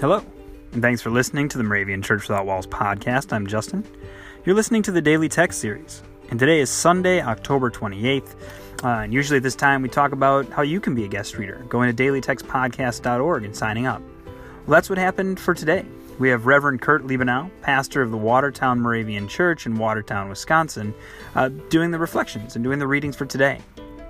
Hello, and thanks for listening to the Moravian Church Without Walls podcast. I'm Justin. You're listening to the Daily Text Series, and today is Sunday, October 28th. Uh, and usually at this time, we talk about how you can be a guest reader, going to dailytextpodcast.org and signing up. Well, that's what happened for today. We have Reverend Kurt Liebenow, pastor of the Watertown Moravian Church in Watertown, Wisconsin, uh, doing the reflections and doing the readings for today.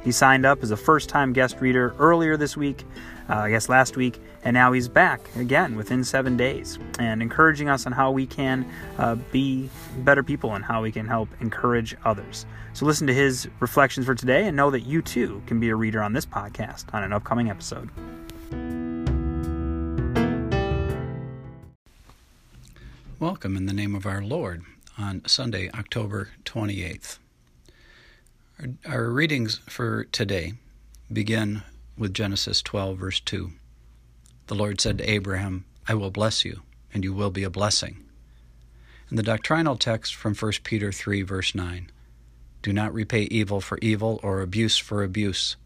He signed up as a first time guest reader earlier this week, uh, I guess last week, and now he's back again within seven days and encouraging us on how we can uh, be better people and how we can help encourage others. So listen to his reflections for today and know that you too can be a reader on this podcast on an upcoming episode. Welcome in the name of our Lord on Sunday, October 28th. Our, readings for today begin with Genesis 12, verse 2. The Lord said to Abraham, I will bless you, and you will be a blessing. And the doctrinal text from 1 Peter 3, verse 9. Do not repay evil for evil or abuse for abuse,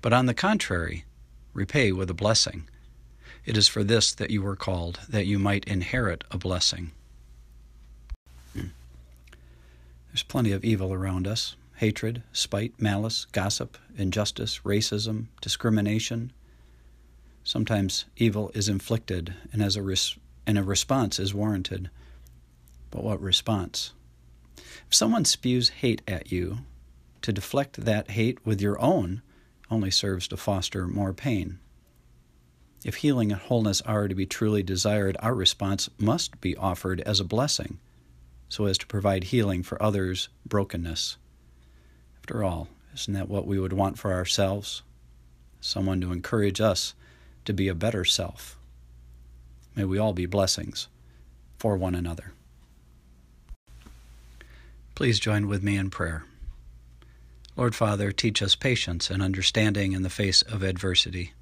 but on the contrary, repay with a blessing. It is for this that you were called, that you might inherit a blessing. Hmm. There's plenty of evil around us hatred, spite, malice, gossip, injustice, racism, discrimination. Sometimes evil is inflicted, and as a res- and a response is warranted. But what response? If someone spews hate at you, to deflect that hate with your own only serves to foster more pain. If healing and wholeness are to be truly desired, our response must be offered as a blessing, so as to provide healing for others' brokenness. After all, isn't that what we would want for ourselves? Someone to encourage us to be a better self. May we all be blessings for one another. Please join with me in prayer. Lord Father, teach us patience and understanding in the face of adversity,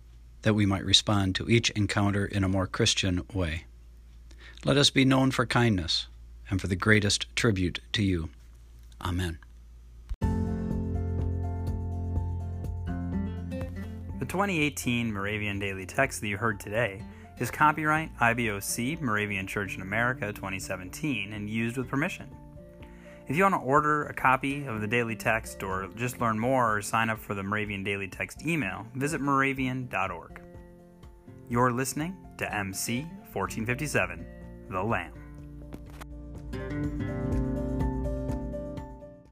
that we might respond to each encounter in a more Christian way. Let us be known for kindness and for the greatest tribute to you. Amen. The 2018 Moravian Daily Text that you heard today is copyright IBOC Moravian Church in America 2017 and used with permission. If you want to order a copy of the Daily Text or just learn more or sign up for the Moravian Daily Text email, visit moravian.org. You're listening to MC 1457, The Lamb.